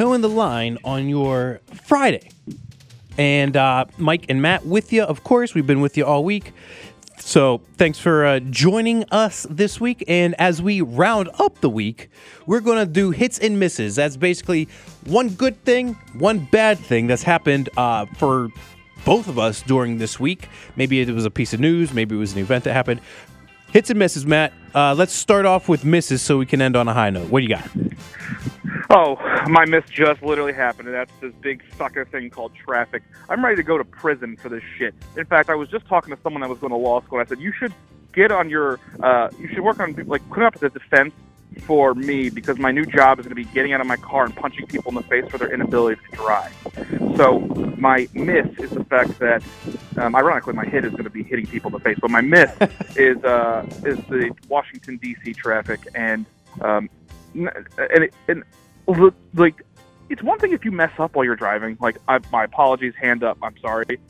toeing the line on your Friday. And uh, Mike and Matt with you, of course. We've been with you all week. So thanks for uh, joining us this week. And as we round up the week, we're going to do hits and misses. That's basically one good thing, one bad thing that's happened uh, for both of us during this week. Maybe it was a piece of news, maybe it was an event that happened. Hits and misses, Matt. Uh, let's start off with misses so we can end on a high note. What do you got? Oh, my miss just literally happened, and that's this big sucker thing called traffic. I'm ready to go to prison for this shit. In fact, I was just talking to someone that was going to law school. And I said you should get on your, uh, you should work on like putting up the defense for me because my new job is going to be getting out of my car and punching people in the face for their inability to drive. So my miss is the fact that, um, ironically, my hit is going to be hitting people in the face, but my miss is uh, is the Washington D.C. traffic and um, and it, and l- like it's one thing if you mess up while you're driving. Like I, my apologies, hand up, I'm sorry.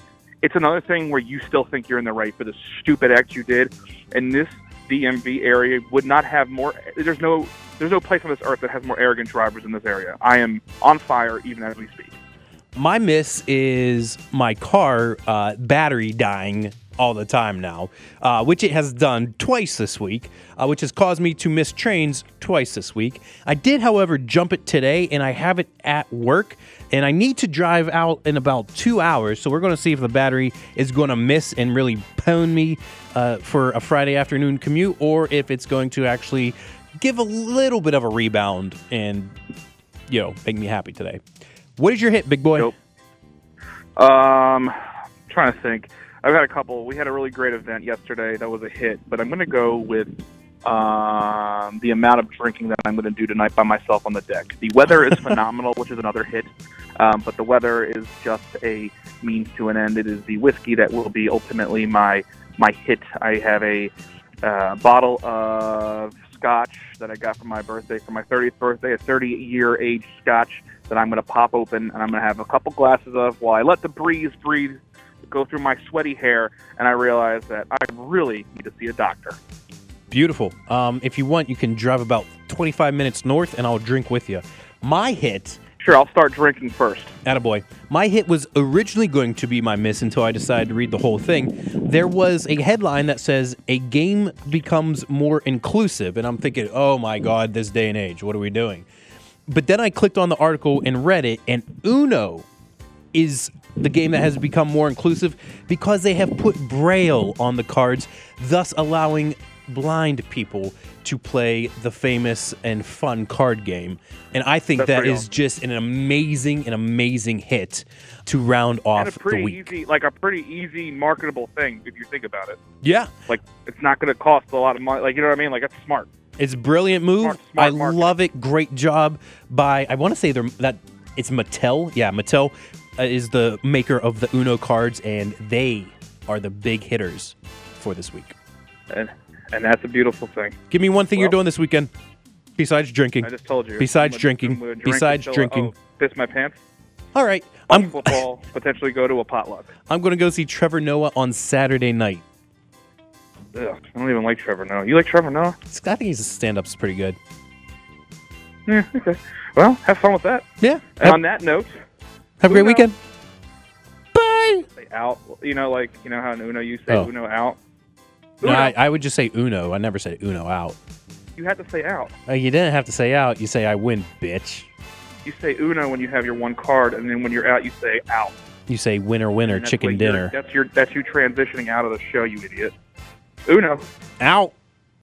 It's another thing where you still think you're in the right for the stupid act you did, and this DMV area would not have more. There's no there's no place on this earth that has more arrogant drivers in this area. I am on fire even as we speak. My miss is my car uh, battery dying all the time now, uh, which it has done twice this week, uh, which has caused me to miss trains twice this week. I did, however, jump it today, and I have it at work, and I need to drive out in about two hours. So we're going to see if the battery is going to miss and really pwn me uh, for a Friday afternoon commute, or if it's going to actually give a little bit of a rebound and you know make me happy today. What is your hit, big boy? Nope. Um, trying to think. I've got a couple. We had a really great event yesterday. That was a hit, but I'm going to go with um, the amount of drinking that I'm going to do tonight by myself on the deck. The weather is phenomenal, which is another hit, um, but the weather is just a means to an end. It is the whiskey that will be ultimately my my hit. I have a uh, bottle of scotch that I got for my birthday, for my 30th birthday, a 30 year age scotch that I'm going to pop open and I'm going to have a couple glasses of while I let the breeze breathe go through my sweaty hair and I realize that I really need to see a doctor. Beautiful. Um, if you want, you can drive about 25 minutes north and I'll drink with you. My hit, Sure, I'll start drinking first. attaboy, my hit was originally going to be my miss until I decided to read the whole thing. There was a headline that says, A game becomes more inclusive. And I'm thinking, oh my God, this day and age, what are we doing? But then I clicked on the article and read it, and Uno is the game that has become more inclusive because they have put braille on the cards, thus allowing blind people to play the famous and fun card game. And I think That's that is awesome. just an amazing, an amazing hit to round off the pretty week. easy, like a pretty easy marketable thing if you think about it. Yeah, Like it's not going to cost a lot of money. Like you know what I mean? Like that's smart. it's a brilliant move. Smart- smart I marketing. love it. Great job by I want to say they're that it's Mattel. Yeah, Mattel Uh, is the maker of the Uno cards, and they are the big hitters for this week. And and that's a beautiful thing. Give me one thing you're doing this weekend besides drinking. I just told you. Besides gonna- drinking. Drink Besides I- drinking. oh, piss my pants. All right, Watch I'm football. potentially go to a potluck. I'm going to go see Trevor Noah on Saturday night. Ugh, I don't even like Trevor Noah. You like Trevor Noah? I think his stand-up's pretty good. Yeah. Okay. Well, have fun with that. Yeah. And Have, on that note, have a great Uno. weekend. Bye. say out. You know, like you know how in Uno you say Oh. Uno out. No, Uno. I, I would just say Uno. I never said Uno out. you had to say out. Uh, you didn't have to say out. You say I win, bitch. You say Uno when you have your one card, and then when you're out, you say out. You say winner, winner, And that's chicken what you're- dinner. That's your that's you transitioning out of the show, you idiot. Uno. Out.